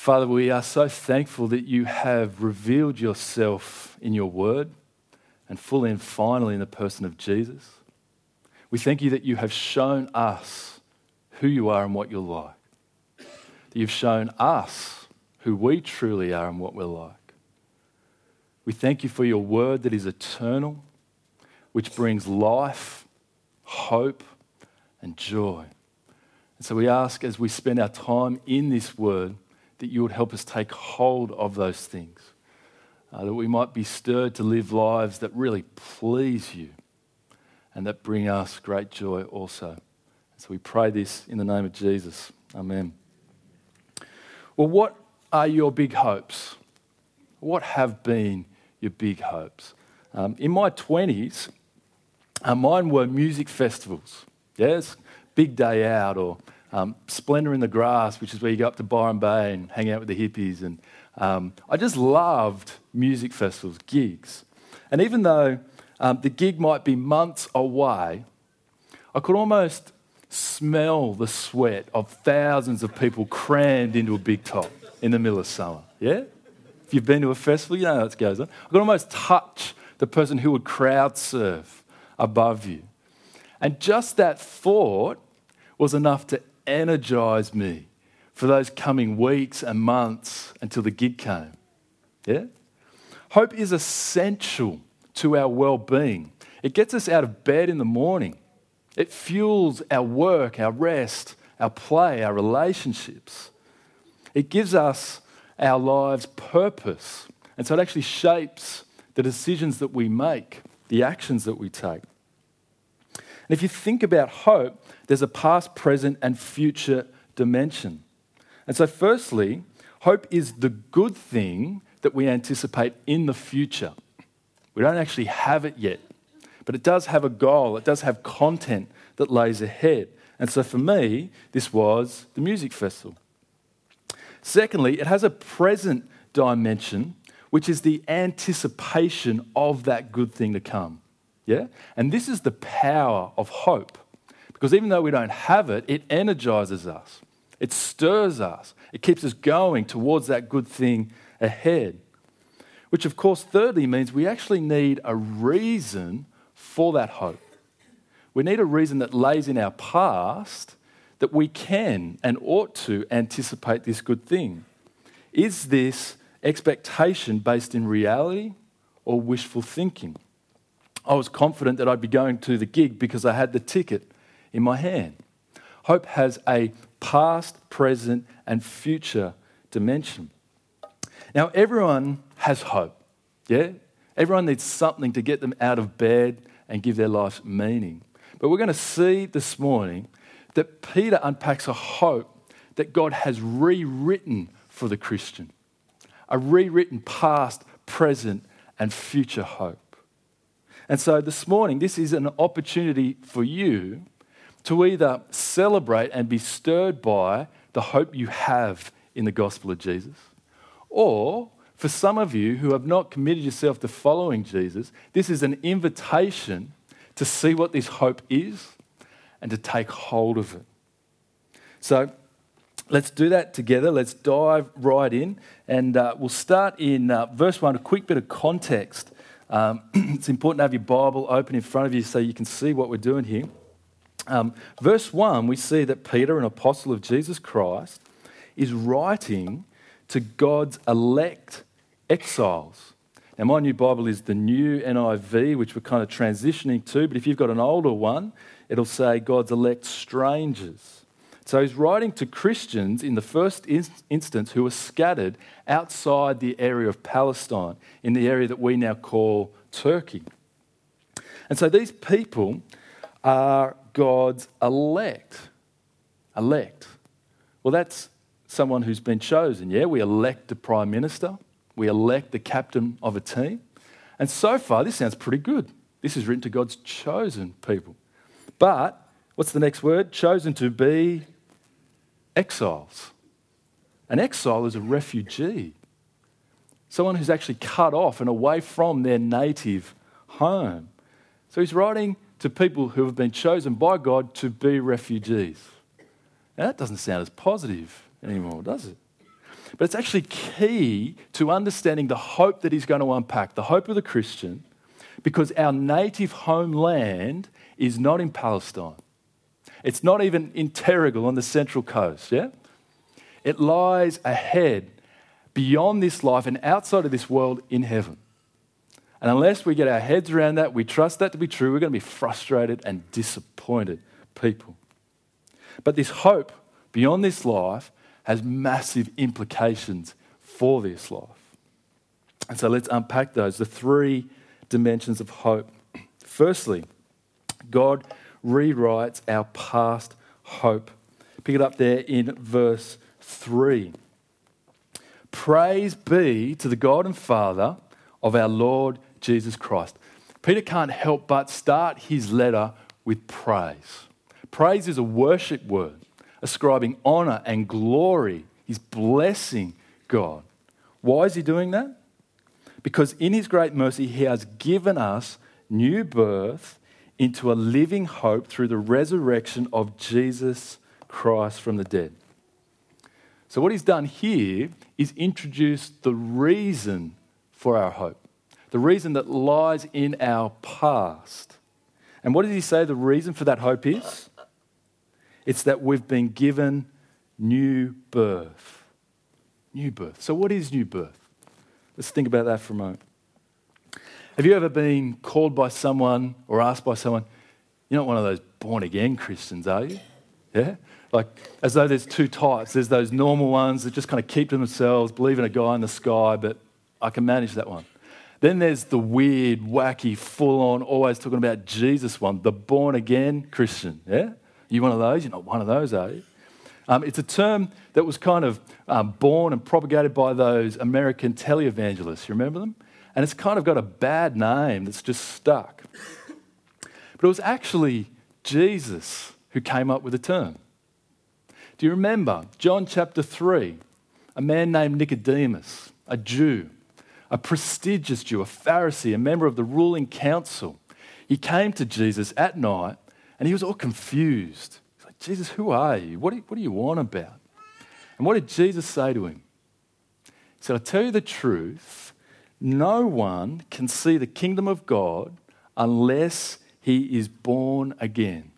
Father, we are so thankful that you have revealed yourself in your word and fully and finally in the person of Jesus. We thank you that you have shown us who you are and what you're like. That you've shown us who we truly are and what we're like. We thank you for your word that is eternal, which brings life, hope, and joy. And so we ask as we spend our time in this word that you would help us take hold of those things, uh, that we might be stirred to live lives that really please you and that bring us great joy also. So we pray this in the name of Jesus. Amen. Well, what are your big hopes? What have been your big hopes? Um, in my 20s, uh, mine were music festivals. Yes, big day out, or um, Splendour in the Grass, which is where you go up to Byron Bay and hang out with the hippies. And um, I just loved music festivals, gigs. And even though um, the gig might be months away, I could almost smell the sweat of thousands of people crammed into a big top in the middle of summer. Yeah? If you've been to a festival, you know how it goes on. I could almost touch the person who would crowd surf above you. And just that thought was enough to energize me for those coming weeks and months until the gig came. Yeah? Hope is essential to our well being. It gets us out of bed in the morning, it fuels our work, our rest, our play, our relationships. It gives us our lives purpose. And so it actually shapes the decisions that we make, the actions that we take. And if you think about hope, there's a past, present, and future dimension. And so, firstly, hope is the good thing that we anticipate in the future. We don't actually have it yet, but it does have a goal, it does have content that lays ahead. And so for me, this was the music festival. Secondly, it has a present dimension, which is the anticipation of that good thing to come. Yeah? And this is the power of hope. Because even though we don't have it, it energizes us, it stirs us, it keeps us going towards that good thing ahead. Which, of course, thirdly means we actually need a reason for that hope. We need a reason that lays in our past that we can and ought to anticipate this good thing. Is this expectation based in reality or wishful thinking? I was confident that I'd be going to the gig because I had the ticket in my hand. Hope has a past, present, and future dimension. Now, everyone has hope, yeah? Everyone needs something to get them out of bed and give their life meaning. But we're going to see this morning that Peter unpacks a hope that God has rewritten for the Christian a rewritten past, present, and future hope. And so this morning, this is an opportunity for you to either celebrate and be stirred by the hope you have in the gospel of Jesus, or for some of you who have not committed yourself to following Jesus, this is an invitation to see what this hope is and to take hold of it. So let's do that together. Let's dive right in. And uh, we'll start in uh, verse 1, a quick bit of context. Um, it's important to have your Bible open in front of you so you can see what we're doing here. Um, verse 1, we see that Peter, an apostle of Jesus Christ, is writing to God's elect exiles. Now, my new Bible is the new NIV, which we're kind of transitioning to, but if you've got an older one, it'll say God's elect strangers. So he's writing to Christians in the first instance who are scattered outside the area of Palestine, in the area that we now call Turkey. And so these people are God's elect. Elect. Well, that's someone who's been chosen, yeah? We elect a prime minister, we elect the captain of a team. And so far, this sounds pretty good. This is written to God's chosen people. But what's the next word? Chosen to be exiles. An exile is a refugee, someone who's actually cut off and away from their native home. So he's writing to people who have been chosen by God to be refugees. Now, that doesn't sound as positive anymore, does it? But it's actually key to understanding the hope that he's going to unpack, the hope of the Christian, because our native homeland is not in Palestine. It's not even in Terrigal on the central coast, yeah? It lies ahead, beyond this life and outside of this world in heaven. And unless we get our heads around that, we trust that to be true, we're going to be frustrated and disappointed people. But this hope beyond this life has massive implications for this life. And so let's unpack those the three dimensions of hope. Firstly, God rewrites our past hope. Pick it up there in verse 3. Praise be to the God and Father of our Lord Jesus Christ. Peter can't help but start his letter with praise. Praise is a worship word, ascribing honor and glory. He's blessing God. Why is he doing that? Because in his great mercy, he has given us new birth into a living hope through the resurrection of Jesus Christ from the dead. So, what he's done here is introduced the reason for our hope, the reason that lies in our past. And what does he say the reason for that hope is? It's that we've been given new birth. New birth. So, what is new birth? Let's think about that for a moment. Have you ever been called by someone or asked by someone, you're not one of those born again Christians, are you? Yeah? Like, as though there's two types. There's those normal ones that just kind of keep to themselves, believe in a guy in the sky, but I can manage that one. Then there's the weird, wacky, full on, always talking about Jesus one, the born again Christian. Yeah? You one of those? You're not one of those, are you? Um, it's a term that was kind of um, born and propagated by those American televangelists. You remember them? And it's kind of got a bad name that's just stuck. But it was actually Jesus who came up with the term. Do you remember John chapter 3? A man named Nicodemus, a Jew, a prestigious Jew, a Pharisee, a member of the ruling council. He came to Jesus at night and he was all confused. He's like, Jesus, who are you? What do you, what do you want about? And what did Jesus say to him? He said, I tell you the truth, no one can see the kingdom of God unless he is born again.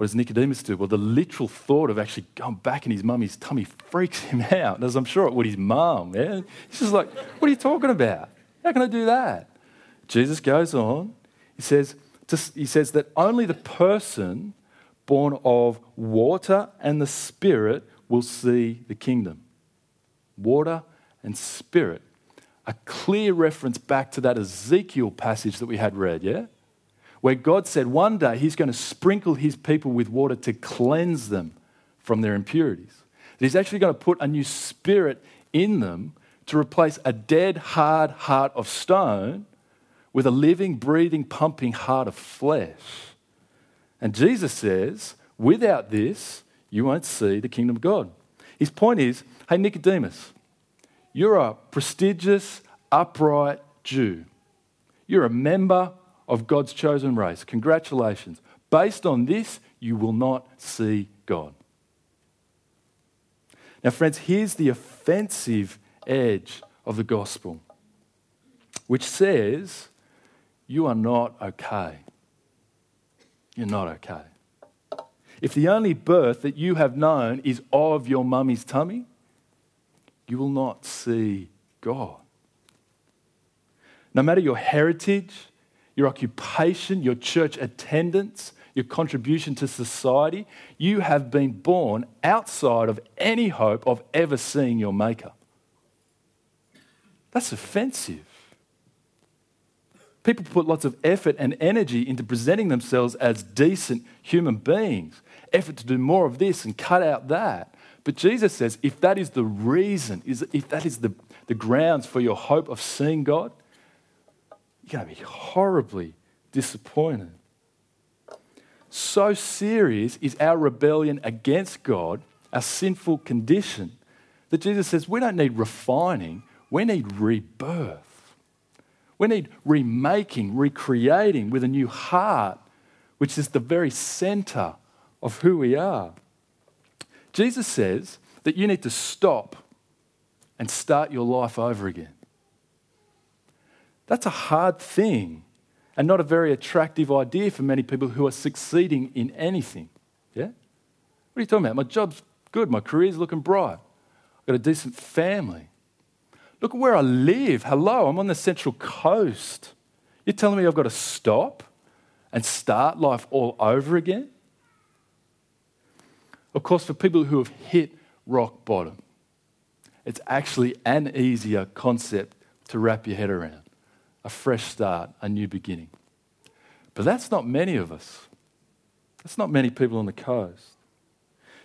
What does Nicodemus do? Well, the literal thought of actually going back in his mummy's tummy freaks him out, as I'm sure it would his mum. Yeah? He's just like, What are you talking about? How can I do that? Jesus goes on. He says, he says that only the person born of water and the Spirit will see the kingdom. Water and Spirit. A clear reference back to that Ezekiel passage that we had read, yeah? Where God said one day He's going to sprinkle His people with water to cleanse them from their impurities. That He's actually going to put a new spirit in them to replace a dead, hard heart of stone with a living, breathing, pumping heart of flesh. And Jesus says, without this, you won't see the kingdom of God. His point is hey, Nicodemus, you're a prestigious, upright Jew. You're a member of God's chosen race. Congratulations. Based on this, you will not see God. Now, friends, here's the offensive edge of the gospel, which says you are not okay. You're not okay. If the only birth that you have known is of your mummy's tummy, you will not see God. No matter your heritage, your occupation, your church attendance, your contribution to society, you have been born outside of any hope of ever seeing your Maker. That's offensive. People put lots of effort and energy into presenting themselves as decent human beings, effort to do more of this and cut out that. But Jesus says if that is the reason, if that is the, the grounds for your hope of seeing God, you're going to be horribly disappointed. So serious is our rebellion against God, our sinful condition, that Jesus says we don't need refining, we need rebirth. We need remaking, recreating with a new heart, which is the very center of who we are. Jesus says that you need to stop and start your life over again. That's a hard thing and not a very attractive idea for many people who are succeeding in anything. Yeah? What are you talking about? My job's good, my career's looking bright, I've got a decent family. Look at where I live. Hello, I'm on the Central Coast. You're telling me I've got to stop and start life all over again? Of course, for people who have hit rock bottom, it's actually an easier concept to wrap your head around a fresh start, a new beginning. But that's not many of us. That's not many people on the coast.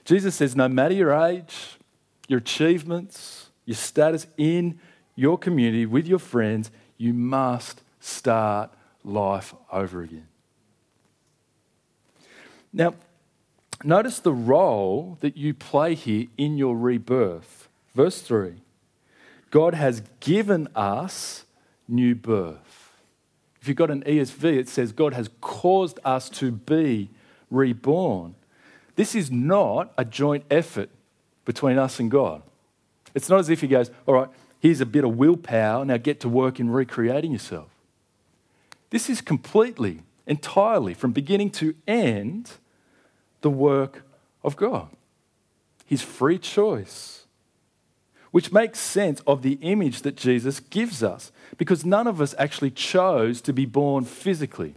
Jesus says no matter your age, your achievements, your status in your community, with your friends, you must start life over again. Now, notice the role that you play here in your rebirth. Verse 3 God has given us new birth. If you've got an ESV, it says God has caused us to be reborn. This is not a joint effort between us and God. It's not as if He goes, All right, here's a bit of willpower, now get to work in recreating yourself. This is completely, entirely, from beginning to end, the work of God. His free choice, which makes sense of the image that Jesus gives us, because none of us actually chose to be born physically.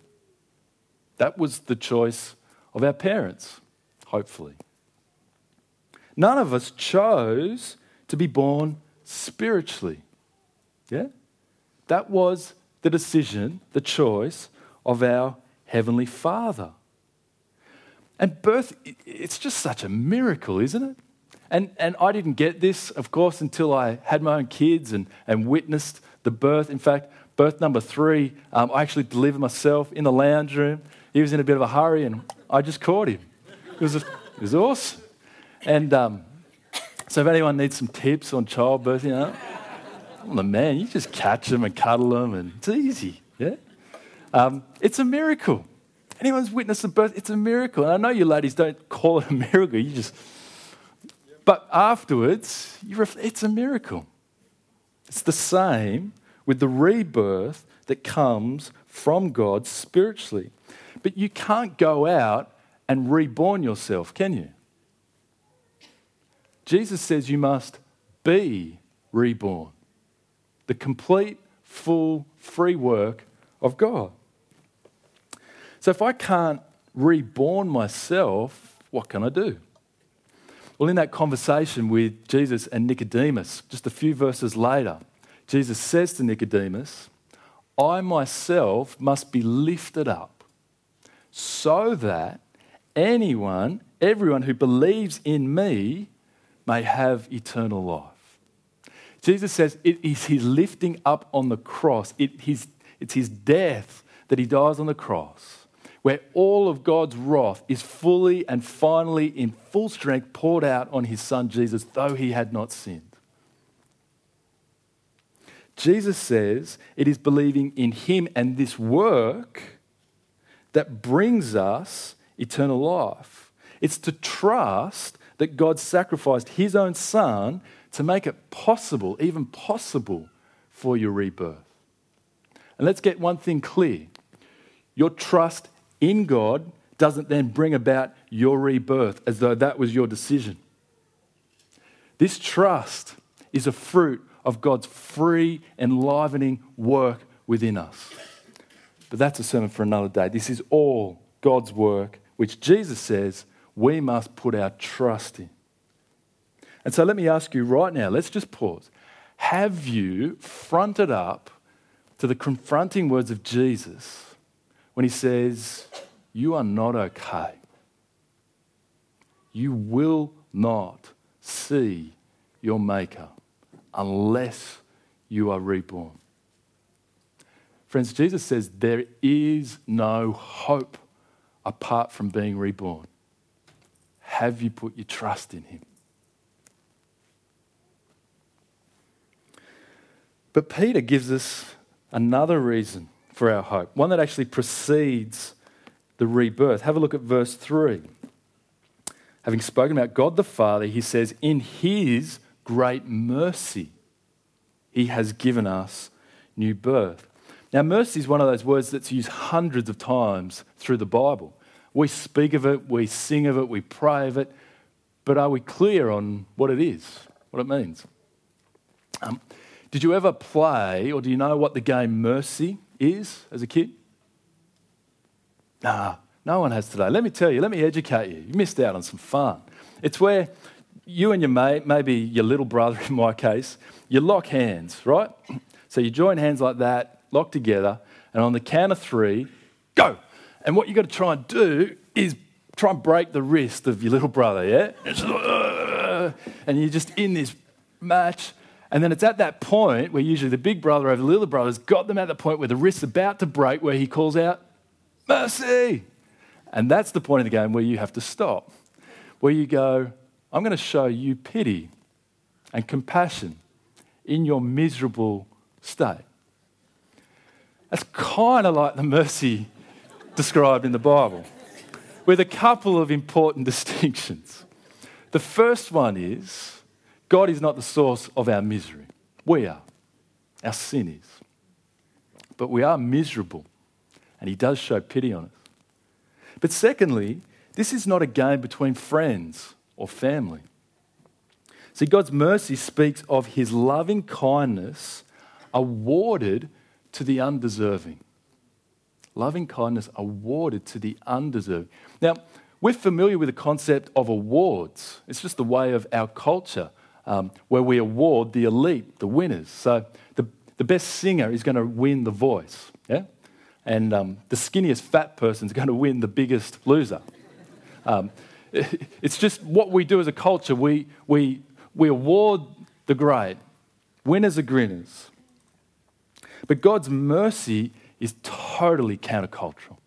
That was the choice of our parents, hopefully. None of us chose to be born spiritually. Yeah? That was the decision, the choice of our Heavenly Father. And birth, it's just such a miracle, isn't it? And, and I didn't get this, of course, until I had my own kids and, and witnessed the birth. In fact, birth number three, um, I actually delivered myself in the lounge room. He was in a bit of a hurry, and I just caught him. It was, a, it was awesome. And um, so, if anyone needs some tips on childbirth, you know, I'm the man. You just catch them and cuddle them, and it's easy. Yeah? Um, it's a miracle anyone's witnessed a birth, it's a miracle. And I know you ladies don't call it a miracle, you just. But afterwards, ref- it's a miracle. It's the same with the rebirth that comes from God spiritually. But you can't go out and reborn yourself, can you? Jesus says you must be reborn. The complete, full, free work of God. So if I can't reborn myself, what can I do? Well, in that conversation with Jesus and Nicodemus, just a few verses later, Jesus says to Nicodemus, I myself must be lifted up so that anyone, everyone who believes in me may have eternal life. Jesus says it is his lifting up on the cross, it, his, it's his death that he dies on the cross where all of God's wrath is fully and finally in full strength poured out on his son Jesus, though he had not sinned. Jesus says it is believing in him and this work that brings us eternal life. It's to trust that God sacrificed his own son to make it possible, even possible, for your rebirth. And let's get one thing clear your trust in God doesn't then bring about your rebirth as though that was your decision. This trust is a fruit of God's free, enlivening work within us. But that's a sermon for another day. This is all God's work, which Jesus says we must put our trust in. And so let me ask you right now, let's just pause. Have you fronted up to the confronting words of Jesus when he says, You are not okay. You will not see your Maker unless you are reborn. Friends, Jesus says there is no hope apart from being reborn. Have you put your trust in Him? But Peter gives us another reason for our hope, one that actually precedes the rebirth. Have a look at verse 3. Having spoken about God the Father, he says, In his great mercy, he has given us new birth. Now, mercy is one of those words that's used hundreds of times through the Bible. We speak of it, we sing of it, we pray of it, but are we clear on what it is, what it means? Um, did you ever play or do you know what the game Mercy is as a kid? Nah, no one has today. Let me tell you, let me educate you. You missed out on some fun. It's where you and your mate, maybe your little brother in my case, you lock hands, right? So you join hands like that, lock together, and on the count of three, go. And what you've got to try and do is try and break the wrist of your little brother, yeah? And you're just in this match. And then it's at that point where usually the big brother over the little brother's got them at the point where the wrist's about to break, where he calls out, Mercy! And that's the point of the game where you have to stop, where you go, I'm going to show you pity and compassion in your miserable state. That's kind of like the mercy described in the Bible, with a couple of important distinctions. The first one is God is not the source of our misery. We are. Our sin is. But we are miserable, and He does show pity on us. But secondly, this is not a game between friends or family. See, God's mercy speaks of His loving kindness awarded to the undeserving. Loving kindness awarded to the undeserving. Now, we're familiar with the concept of awards. It's just the way of our culture um, where we award the elite, the winners. So the, the best singer is going to win the voice, yeah? And um, the skinniest fat person is going to win the biggest loser. Um, it's just what we do as a culture. We, we, we award the great. Winners are grinners. But God's mercy is totally countercultural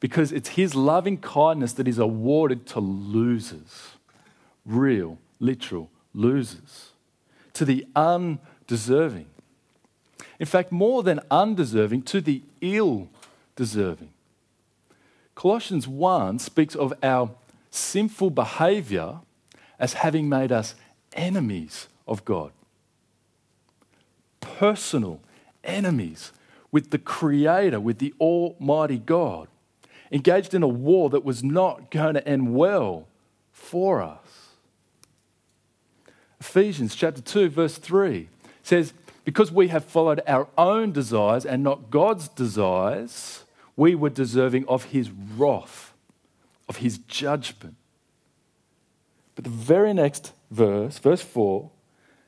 because it's His loving kindness that is awarded to losers, real, literal losers, to the undeserving. In fact, more than undeserving, to the ill deserving. Colossians 1 speaks of our sinful behavior as having made us enemies of God. Personal enemies with the Creator, with the Almighty God, engaged in a war that was not going to end well for us. Ephesians chapter 2, verse 3 says, Because we have followed our own desires and not God's desires, we were deserving of his wrath, of his judgment. But the very next verse, verse 4,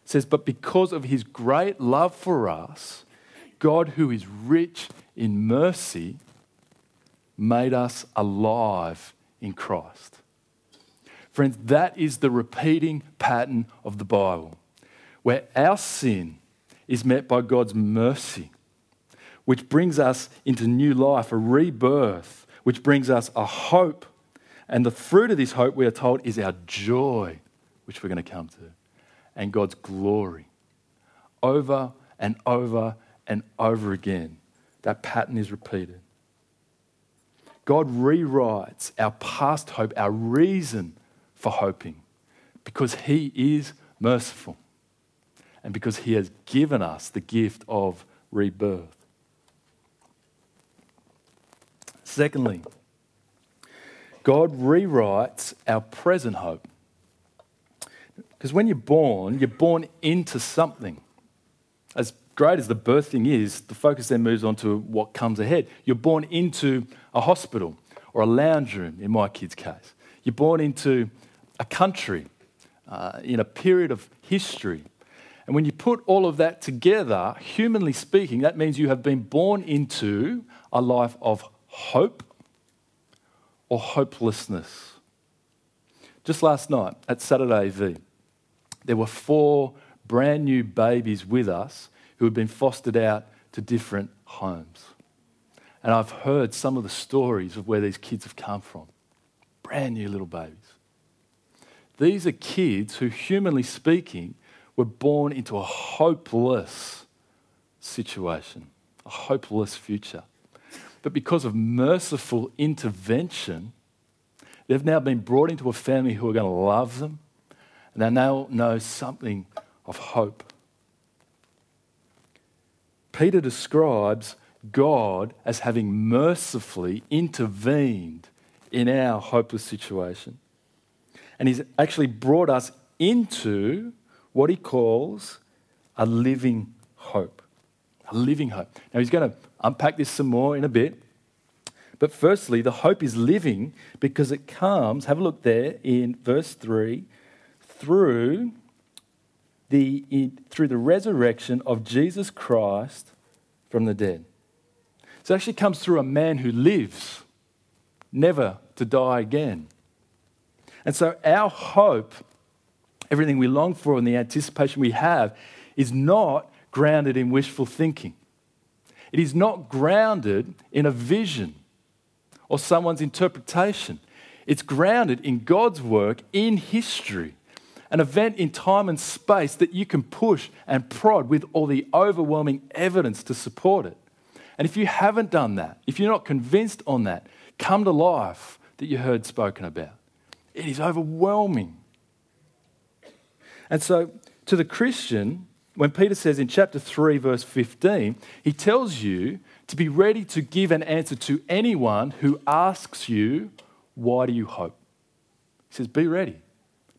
says, But because of his great love for us, God, who is rich in mercy, made us alive in Christ. Friends, that is the repeating pattern of the Bible, where our sin is met by God's mercy, which brings us into new life, a rebirth, which brings us a hope. And the fruit of this hope, we are told, is our joy, which we're going to come to, and God's glory. Over and over and over again. That pattern is repeated. God rewrites our past hope, our reason for hoping, because He is merciful and because He has given us the gift of rebirth. Secondly, God rewrites our present hope. Because when you're born, you're born into something. As great as the birth thing is, the focus then moves on to what comes ahead. You're born into a hospital or a lounge room, in my kid's case. You're born into a country, uh, in a period of history. And when you put all of that together, humanly speaking, that means you have been born into a life of hope or hopelessness. Just last night at Saturday V, there were four brand new babies with us who had been fostered out to different homes. And I've heard some of the stories of where these kids have come from. Brand new little babies. These are kids who, humanly speaking, were born into a hopeless situation, a hopeless future. But because of merciful intervention, They've now been brought into a family who are going to love them, and they now know something of hope. Peter describes God as having mercifully intervened in our hopeless situation. And he's actually brought us into what he calls a living hope. A living hope. Now, he's going to unpack this some more in a bit. But firstly, the hope is living because it comes, have a look there in verse 3, through the, through the resurrection of Jesus Christ from the dead. So it actually comes through a man who lives, never to die again. And so our hope, everything we long for and the anticipation we have, is not grounded in wishful thinking. It is not grounded in a vision or someone's interpretation. It's grounded in God's work in history, an event in time and space that you can push and prod with all the overwhelming evidence to support it. And if you haven't done that, if you're not convinced on that, come to life that you heard spoken about. It is overwhelming. And so, to the Christian, when Peter says in chapter 3, verse 15, he tells you to be ready to give an answer to anyone who asks you, Why do you hope? He says, Be ready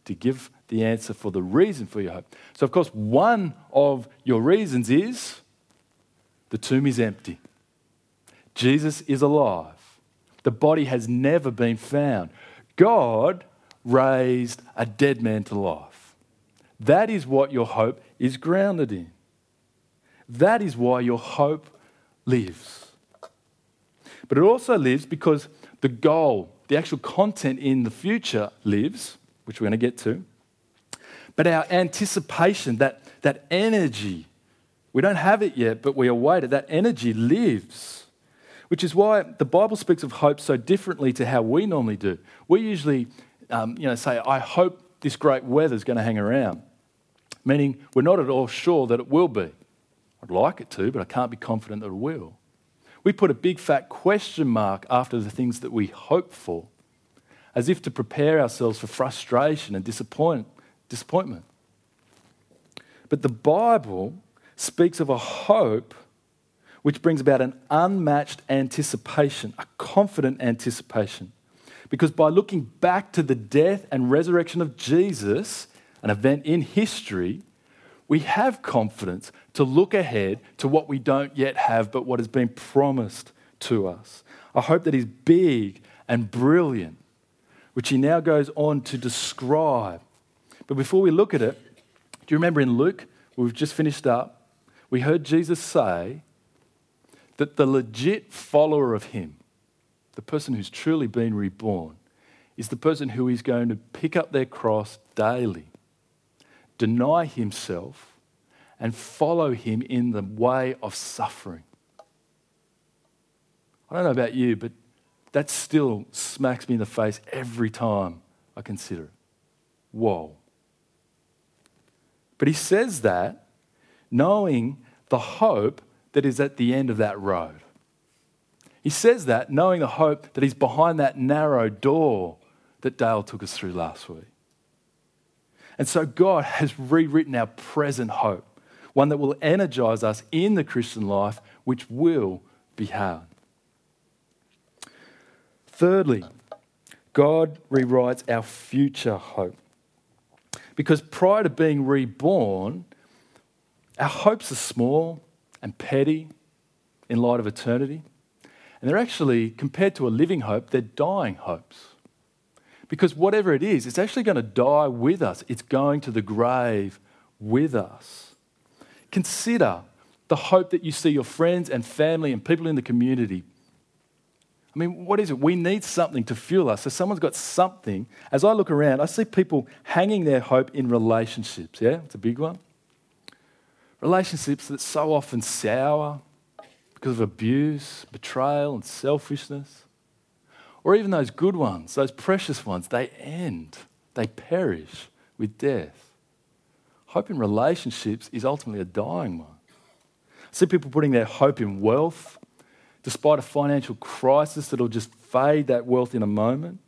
to give the answer for the reason for your hope. So, of course, one of your reasons is the tomb is empty. Jesus is alive. The body has never been found. God raised a dead man to life. That is what your hope is grounded in. That is why your hope lives. But it also lives because the goal, the actual content in the future lives, which we're going to get to. But our anticipation, that, that energy, we don't have it yet, but we await it. That energy lives which is why the Bible speaks of hope so differently to how we normally do. We usually um, you know, say, I hope this great weather is going to hang around, meaning we're not at all sure that it will be. I'd like it to, but I can't be confident that it will. We put a big fat question mark after the things that we hope for, as if to prepare ourselves for frustration and disappoint, disappointment. But the Bible speaks of a hope which brings about an unmatched anticipation, a confident anticipation. Because by looking back to the death and resurrection of Jesus, an event in history, we have confidence to look ahead to what we don't yet have, but what has been promised to us. A hope that is big and brilliant, which he now goes on to describe. But before we look at it, do you remember in Luke, we've just finished up, we heard Jesus say, that the legit follower of Him, the person who's truly been reborn, is the person who is going to pick up their cross daily, deny himself, and follow Him in the way of suffering. I don't know about you, but that still smacks me in the face every time I consider it. Whoa. But he says that knowing the hope that is at the end of that road. He says that knowing the hope that he's behind that narrow door that Dale took us through last week. And so God has rewritten our present hope, one that will energize us in the Christian life, which will be hard. Thirdly, God rewrites our future hope. Because prior to being reborn, our hopes are small, and petty in light of eternity. And they're actually, compared to a living hope, they're dying hopes. Because whatever it is, it's actually going to die with us, it's going to the grave with us. Consider the hope that you see your friends and family and people in the community. I mean, what is it? We need something to fuel us. So, someone's got something. As I look around, I see people hanging their hope in relationships. Yeah, it's a big one. Relationships that so often sour because of abuse, betrayal, and selfishness. Or even those good ones, those precious ones, they end, they perish with death. Hope in relationships is ultimately a dying one. I see people putting their hope in wealth, despite a financial crisis that'll just fade that wealth in a moment,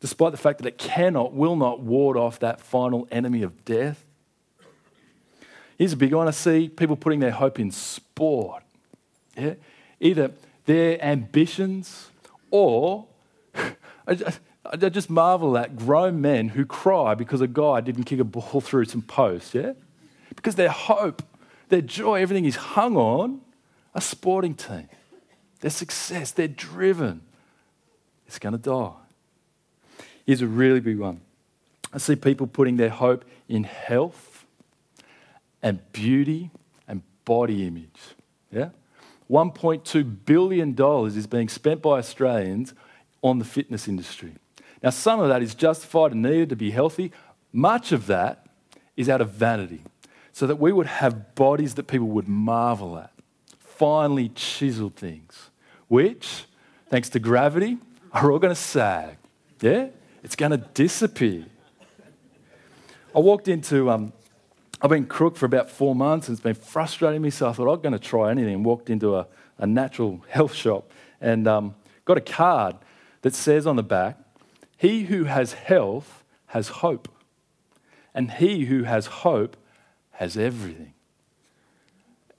despite the fact that it cannot, will not ward off that final enemy of death. Here's a big one I see people putting their hope in sport. Yeah? Either their ambitions or I just, I just marvel at grown men who cry because a guy didn't kick a ball through some posts, yeah? Because their hope, their joy, everything is hung on a sporting team. Their success, they're driven. It's going to die. Here's a really big one. I see people putting their hope in health and beauty and body image. Yeah? $1.2 billion is being spent by Australians on the fitness industry. Now, some of that is justified and needed to be healthy. Much of that is out of vanity, so that we would have bodies that people would marvel at, finely chiseled things, which, thanks to gravity, are all going to sag. Yeah? It's going to disappear. I walked into, um, I've been crook for about four months and it's been frustrating me, so I thought I'm going to try anything and walked into a, a natural health shop and um, got a card that says on the back, He who has health has hope, and he who has hope has everything.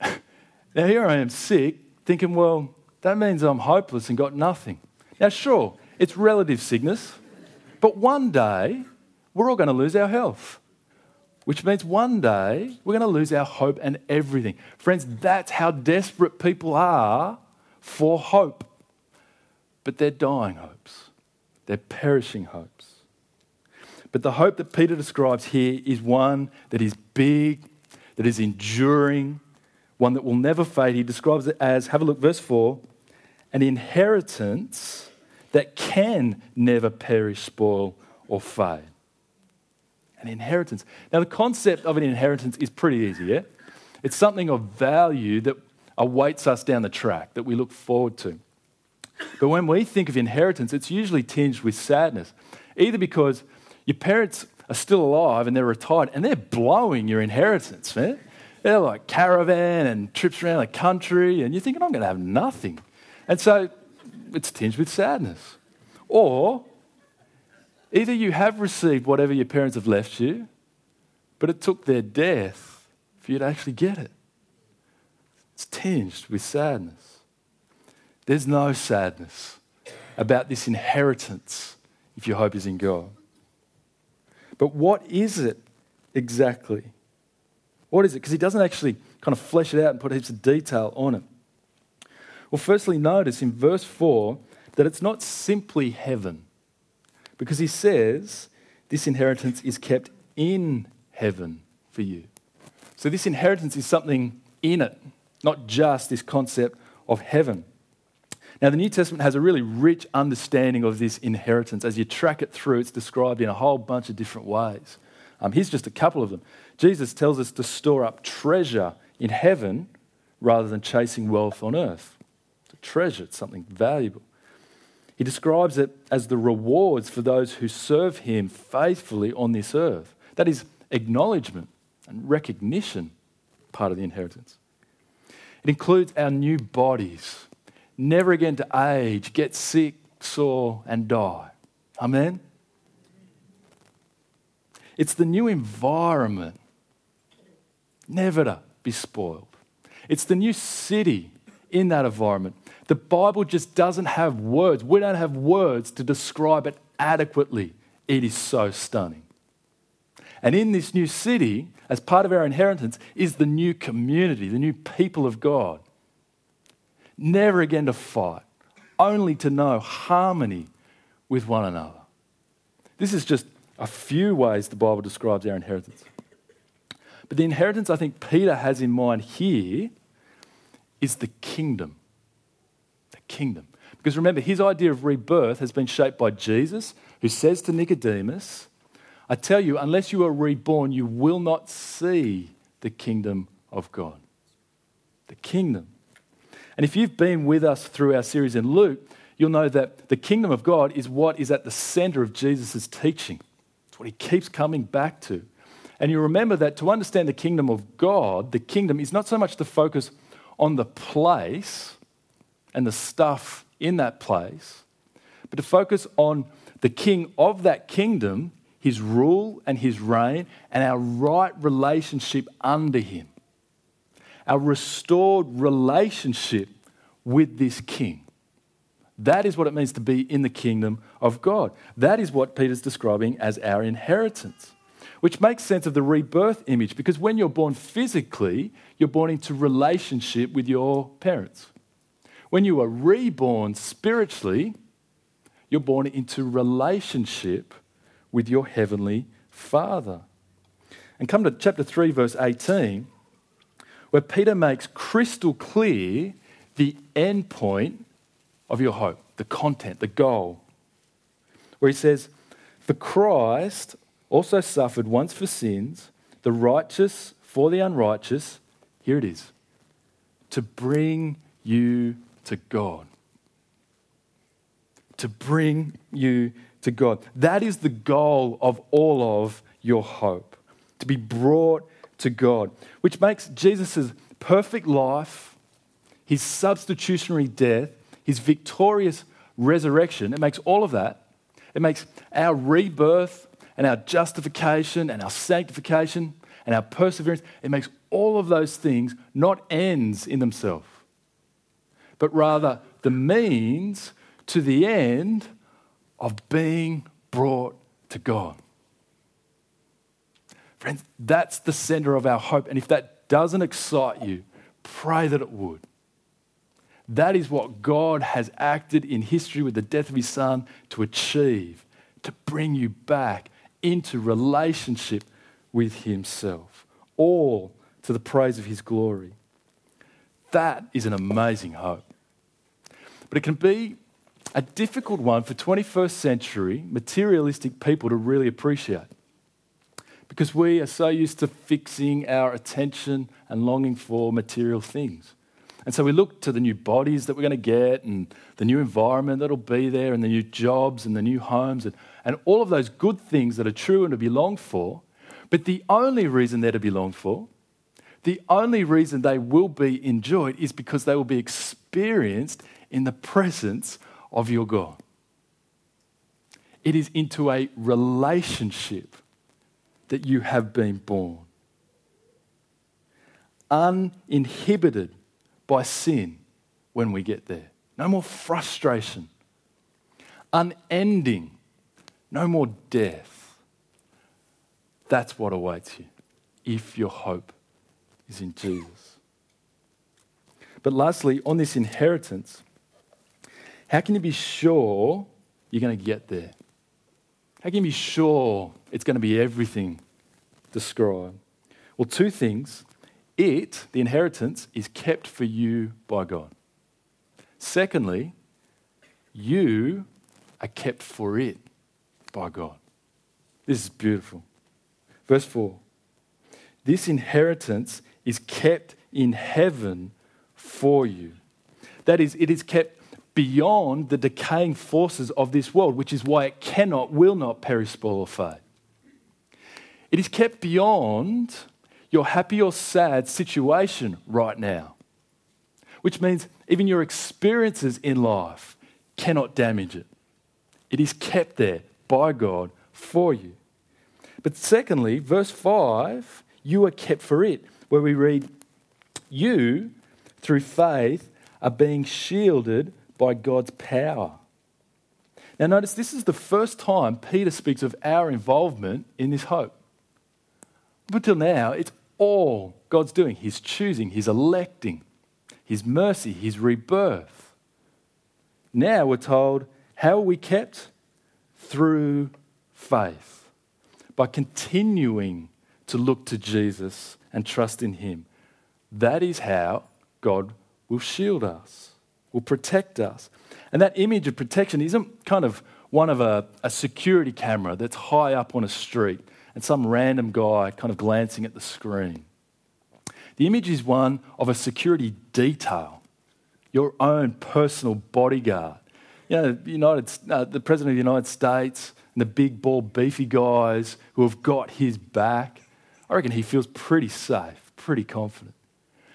now, here I am sick, thinking, well, that means I'm hopeless and got nothing. Now, sure, it's relative sickness, but one day we're all going to lose our health, which means one day we're going to lose our hope and everything. Friends, that's how desperate people are for hope. But they're dying hopes, they're perishing hopes. But the hope that Peter describes here is one that is big, that is enduring, one that will never fade. He describes it as, have a look, verse 4, an inheritance that can never perish, spoil, or fade. An inheritance. Now, the concept of an inheritance is pretty easy, yeah? It's something of value that awaits us down the track, that we look forward to. But when we think of inheritance, it's usually tinged with sadness, either because your parents are still alive and they're retired and they're blowing your inheritance, man. They're like caravan and trips around the country, and you're thinking, I'm going to have nothing. And so it's tinged with sadness. Or either you have received whatever your parents have left you, but it took their death for you to actually get it. It's tinged with sadness. There's no sadness about this inheritance if your hope is in God. But what is it exactly? What is it? Because he doesn't actually kind of flesh it out and put heaps of detail on it. Well, firstly, notice in verse 4 that it's not simply heaven, because he says this inheritance is kept in heaven for you. So, this inheritance is something in it, not just this concept of heaven. Now, the New Testament has a really rich understanding of this inheritance. As you track it through, it's described in a whole bunch of different ways. Um, here's just a couple of them. Jesus tells us to store up treasure in heaven rather than chasing wealth on earth. Treasure, it's something valuable. He describes it as the rewards for those who serve him faithfully on this earth. That is acknowledgement and recognition, part of the inheritance. It includes our new bodies never again to age, get sick, sore, and die. Amen? It's the new environment, never to be spoiled. It's the new city in that environment. The Bible just doesn't have words. We don't have words to describe it adequately. It is so stunning. And in this new city, as part of our inheritance, is the new community, the new people of God never again to fight, only to know harmony with one another. This is just a few ways the Bible describes our inheritance. But the inheritance I think Peter has in mind here is the kingdom. The kingdom. Because remember, his idea of rebirth has been shaped by Jesus, who says to Nicodemus, I tell you, unless you are reborn, you will not see the kingdom of God. The kingdom. And if you've been with us through our series in Luke, you'll know that the kingdom of God is what is at the center of Jesus' teaching. It's what he keeps coming back to. And you remember that to understand the kingdom of God, the kingdom is not so much to focus on the place and the stuff in that place, but to focus on the king of that kingdom, his rule and his reign, and our right relationship under him. Our restored relationship with this king. That is what it means to be in the kingdom of God. That is what Peter's describing as our inheritance, which makes sense of the rebirth image because when you're born physically, you're born into relationship with your parents. When you are reborn spiritually, you're born into relationship with your heavenly Father. And come to chapter 3, verse 18, where Peter makes crystal clear the end point of your hope, the content, the goal. Where he says, For Christ also suffered once for sins, the righteous for the unrighteous. Here it is to bring you to God. To bring you to God. That is the goal of all of your hope, to be brought to God, which makes Jesus' perfect life, his substitutionary death, his victorious resurrection, it makes all of that, it makes our rebirth and our justification and our sanctification and our perseverance, it makes all of those things not ends in themselves, but rather the means to the end of being brought to God. Friends, that's the center of our hope. And if that doesn't excite you, pray that it would. That is what God has acted in history with the death of his son to achieve, to bring you back into relationship with himself, all to the praise of his glory. That is an amazing hope. But it can be a difficult one for 21st century materialistic people to really appreciate because we are so used to fixing our attention and longing for material things. And so we look to the new bodies that we're going to get and the new environment that'll be there and the new jobs and the new homes and, and all of those good things that are true and to be longed for. But the only reason they're to be longed for, the only reason they will be enjoyed is because they will be experienced in the presence of your God. It is into a relationship that you have been born. Uninhibited by sin when we get there. No more frustration. Unending. No more death. That's what awaits you if your hope is in Jesus. But lastly, on this inheritance, how can you be sure you're going to get there? How can you be sure it's going to be everything described? Well, two things it, the inheritance, is kept for you by God. Secondly, you are kept for it by God. This is beautiful. Verse 4 This inheritance is kept in heaven for you. That is, it is kept beyond the decaying forces of this world, which is why it cannot, will not perish, spoil, or fade. It is kept beyond your happy or sad situation right now, which means even your experiences in life cannot damage it. It is kept there by God for you. But secondly, verse 5, you are kept for it, where we read, You, through faith, are being shielded by God's power. Now, notice this is the first time Peter speaks of our involvement in this hope. Up until now, it's all God's doing. He's choosing, He's electing, His mercy, His rebirth. Now we're told, how are we kept? Through faith, by continuing to look to Jesus and trust in Him. That is how God will shield us, will protect us. And that image of protection isn't kind of one of a, a security camera that's high up on a street and some random guy kind of glancing at the screen. The image is one of a security detail, your own personal bodyguard. You know, United, uh, the President of the United States and the big, bald, beefy guys who have got his back, I reckon he feels pretty safe, pretty confident.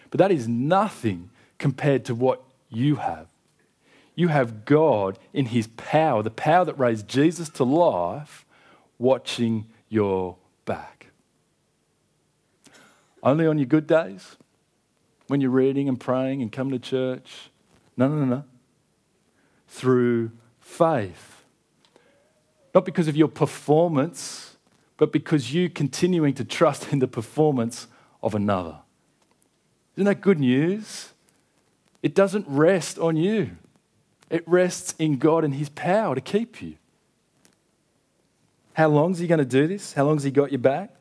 But that is nothing compared to what you have. you have God in his power, the power that raised Jesus to life, watching your back. Only on your good days, when you're reading and praying and coming to church. No, no, no, no. Through faith. Not because of your performance, but because you continuing to trust in the performance of another. Isn't that good news? It doesn't rest on you, it rests in God and His power to keep you. How long is He going to do this? How long has He got your back?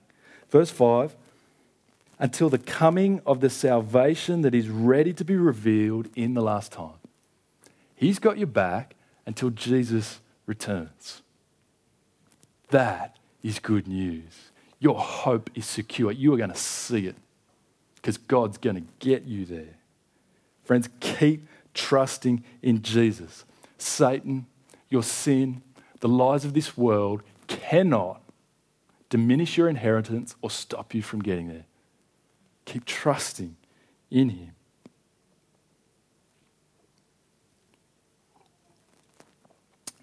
Verse 5 until the coming of the salvation that is ready to be revealed in the last time. He's got your back until Jesus returns. That is good news. Your hope is secure. You are going to see it because God's going to get you there. Friends, keep trusting in Jesus. Satan, your sin, the lies of this world cannot diminish your inheritance or stop you from getting there. Keep trusting in Him.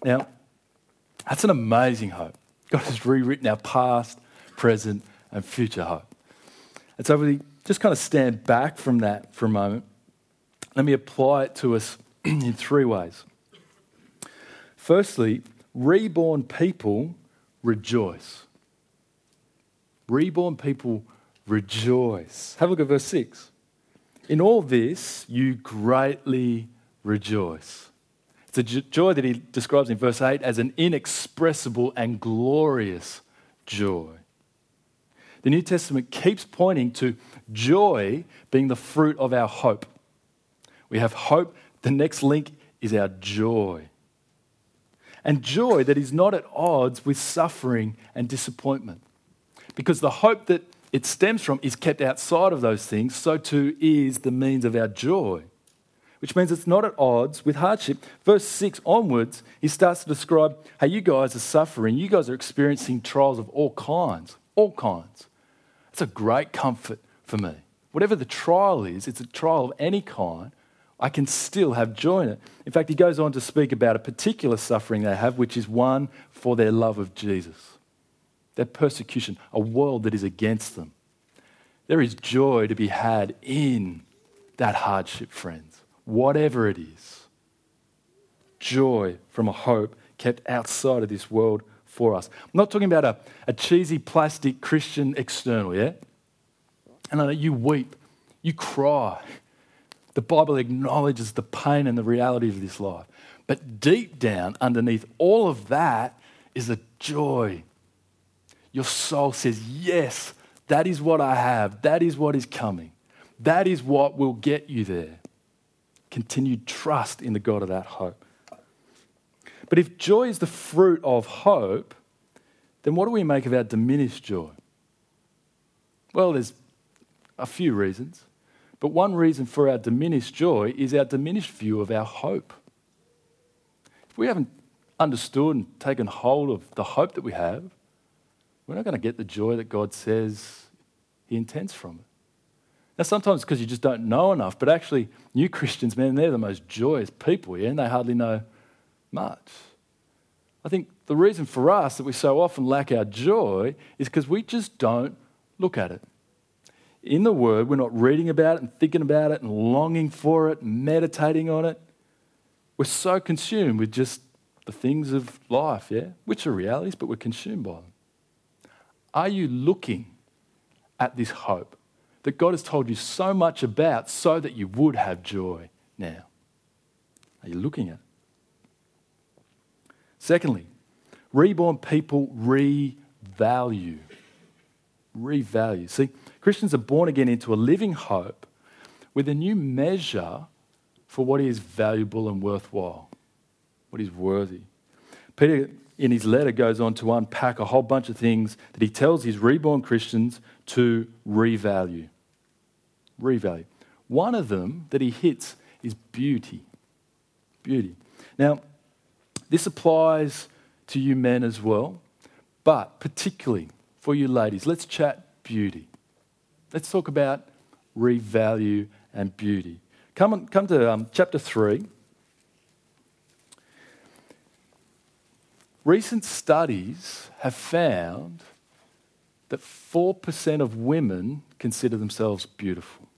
Now, that's an amazing hope. God has rewritten our past, present, and future hope. And so we just kind of stand back from that for a moment. Let me apply it to us in three ways. Firstly, reborn people rejoice. Reborn people rejoice. Have a look at verse 6. In all this, you greatly rejoice. It's a joy that he describes in verse 8 as an inexpressible and glorious joy. The New Testament keeps pointing to joy being the fruit of our hope. We have hope, the next link is our joy. And joy that is not at odds with suffering and disappointment. Because the hope that it stems from is kept outside of those things, so too is the means of our joy, which means it's not at odds with hardship. Verse 6 onwards, he starts to describe how you guys are suffering. You guys are experiencing trials of all kinds, all kinds. It's a great comfort for me. Whatever the trial is, it's a trial of any kind, I can still have joy in it. In fact, he goes on to speak about a particular suffering they have, which is one for their love of Jesus their persecution, a world that is against them. There is joy to be had in that hardship, friends, whatever it is. Joy from a hope kept outside of this world for us. I'm not talking about a, a cheesy plastic Christian external, yeah? And I know you weep, you cry. The Bible acknowledges the pain and the reality of this life. But deep down, underneath all of that, is a joy your soul says, Yes, that is what I have. That is what is coming. That is what will get you there. Continued trust in the God of that hope. But if joy is the fruit of hope, then what do we make of our diminished joy? Well, there's a few reasons. But one reason for our diminished joy is our diminished view of our hope. If we haven't understood and taken hold of the hope that we have, we're not going to get the joy that God says He intends from it. Now, sometimes because you just don't know enough, but actually, new Christians, man, they're the most joyous people, yeah, and they hardly know much. I think the reason for us that we so often lack our joy is because we just don't look at it. In the Word, we're not reading about it and thinking about it and longing for it, and meditating on it. We're so consumed with just the things of life, yeah, which are realities, but we're consumed by them. Are you looking at this hope that God has told you so much about so that you would have joy now? Are you looking at it? Secondly, reborn people revalue. Revalue. See, Christians are born again into a living hope with a new measure for what is valuable and worthwhile, what is worthy. Peter in his letter goes on to unpack a whole bunch of things that he tells his reborn Christians to revalue. Revalue. One of them that he hits is beauty. Beauty. Now, this applies to you men as well, but particularly for you ladies, let's chat beauty. Let's talk about revalue and beauty. Come, on, come to um, chapter 3. recent studies have found that 4% of women consider themselves beautiful.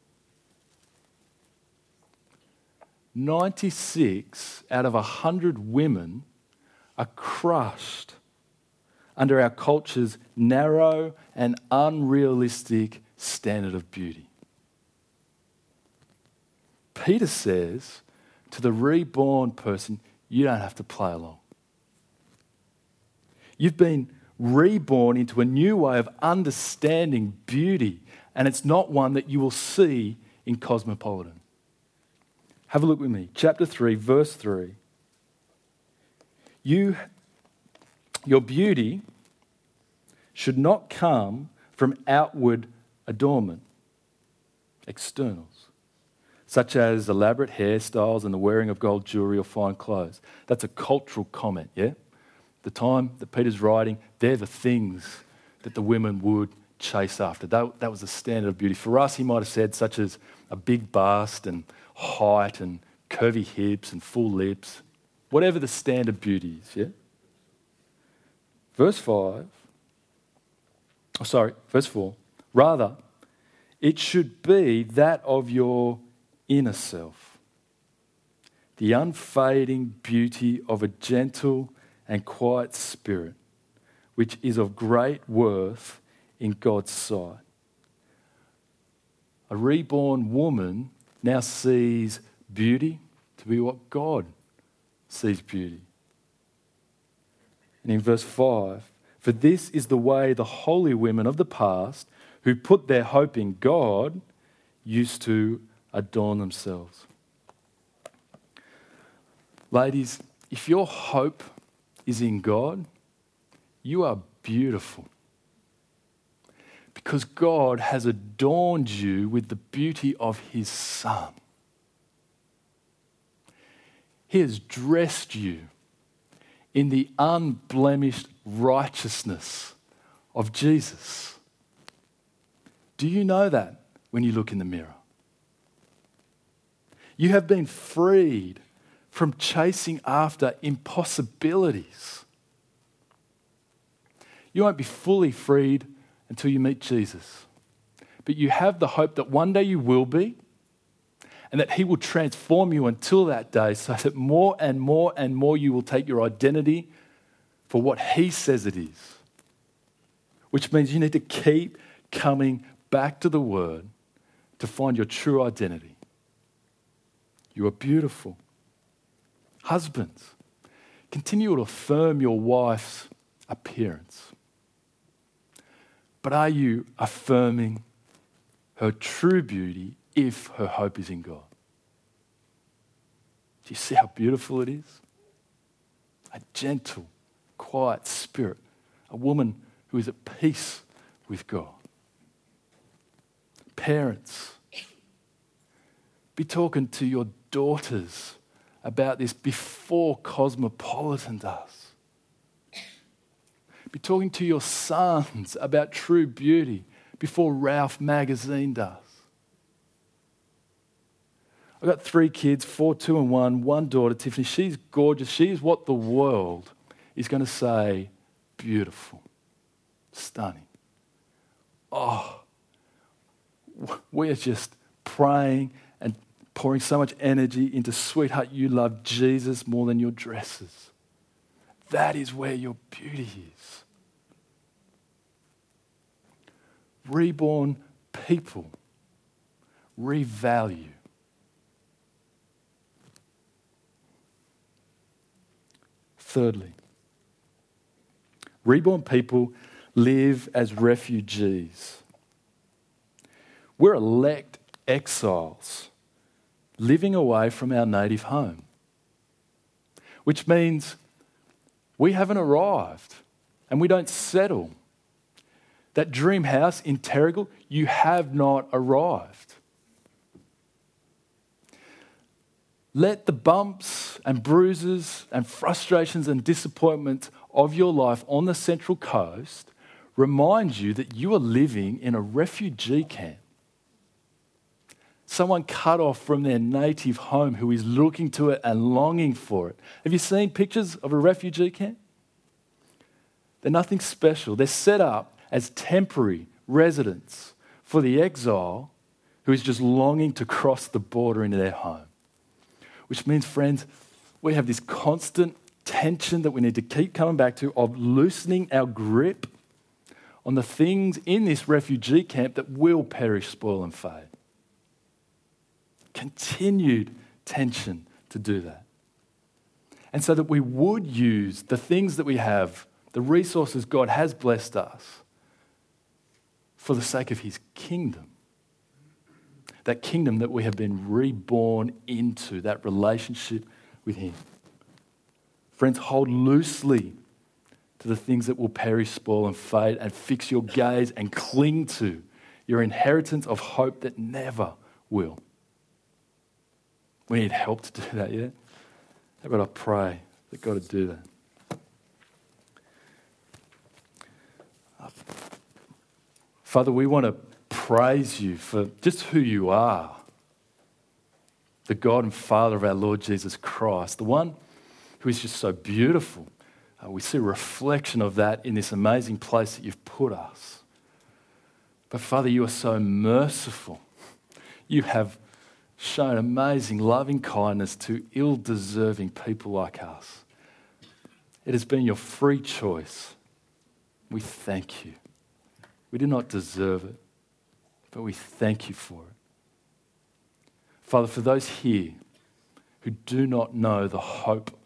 96 out of 100 women are crushed under our culture's narrow and unrealistic standard of beauty. Peter says to the reborn person, you don't have to play along. You've been reborn into a new way of understanding beauty, and it's not one that you will see in Cosmopolitan. Have a look with me. Chapter 3, verse 3. You, your beauty should not come from outward adornment, externals, such as elaborate hairstyles and the wearing of gold jewelry or fine clothes. That's a cultural comment, yeah? The time that Peter's writing, they're the things that the women would chase after. That, that was the standard of beauty. For us, he might have said, such as a big bust and height and curvy hips and full lips, whatever the standard beauty is, yeah? Verse 5, oh, sorry, verse 4. Rather, it should be that of your inner self, the unfading beauty of a gentle and quiet spirit, which is of great worth in God's sight. A reborn woman now sees beauty to be what God sees beauty. And in verse 5, for this is the way the holy women of the past who put their hope in God used to adorn themselves. Ladies, if your hope is in God, you are beautiful. Because God has adorned you with the beauty of His Son. He has dressed you in the unblemished righteousness of Jesus. Do you know that when you look in the mirror? You have been freed from chasing after impossibilities. You won't be fully freed until you meet Jesus. But you have the hope that one day you will be, and that He will transform you until that day so that more and more and more you will take your identity for what He says it is. Which means you need to keep coming back to the Word to find your true identity. You are beautiful. Husbands, continue to affirm your wife's appearance. But are you affirming her true beauty if her hope is in God? Do you see how beautiful it is? A gentle, quiet spirit, a woman who is at peace with God. Parents, be talking to your daughters about this before Cosmopolitan does. Be talking to your sons about true beauty before Ralph magazine does. I've got three kids, four, two, and one, one daughter, Tiffany. She's gorgeous. She's what the world is going to say beautiful, stunning. Oh, we are just praying and pouring so much energy into, sweetheart, you love Jesus more than your dresses. That is where your beauty is. Reborn people revalue. Thirdly, reborn people live as refugees. We're elect exiles living away from our native home. Which means we haven't arrived and we don't settle. That dream house in Terrigal, you have not arrived. Let the bumps and bruises and frustrations and disappointments of your life on the Central Coast remind you that you are living in a refugee camp someone cut off from their native home who is looking to it and longing for it. Have you seen pictures of a refugee camp? They're nothing special. They're set up as temporary residents for the exile who is just longing to cross the border into their home. Which means, friends, we have this constant tension that we need to keep coming back to of loosening our grip on the things in this refugee camp that will perish, spoil, and fade. Continued tension to do that. And so that we would use the things that we have, the resources God has blessed us, for the sake of His kingdom. That kingdom that we have been reborn into, that relationship with Him. Friends, hold loosely to the things that will perish, spoil, and fade, and fix your gaze and cling to your inheritance of hope that never will. We need help to do that, yeah? How about I pray that God would do that? Father, we want to praise you for just who you are the God and Father of our Lord Jesus Christ, the one who is just so beautiful. Uh, we see a reflection of that in this amazing place that you've put us. But Father, you are so merciful. You have shown amazing loving kindness to ill deserving people like us. It has been your free choice. We thank you. We do not deserve it, but we thank you for it. Father, for those here who do not know the hope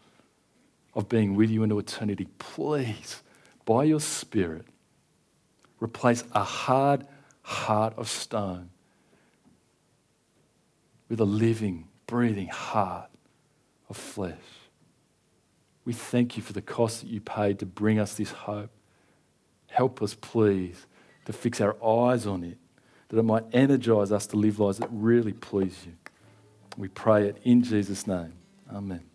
of being with you into eternity, please, by your Spirit, replace a hard heart of stone with a living, breathing heart of flesh. We thank you for the cost that you paid to bring us this hope. Help us, please, to fix our eyes on it, that it might energize us to live lives that really please you. We pray it in Jesus' name. Amen.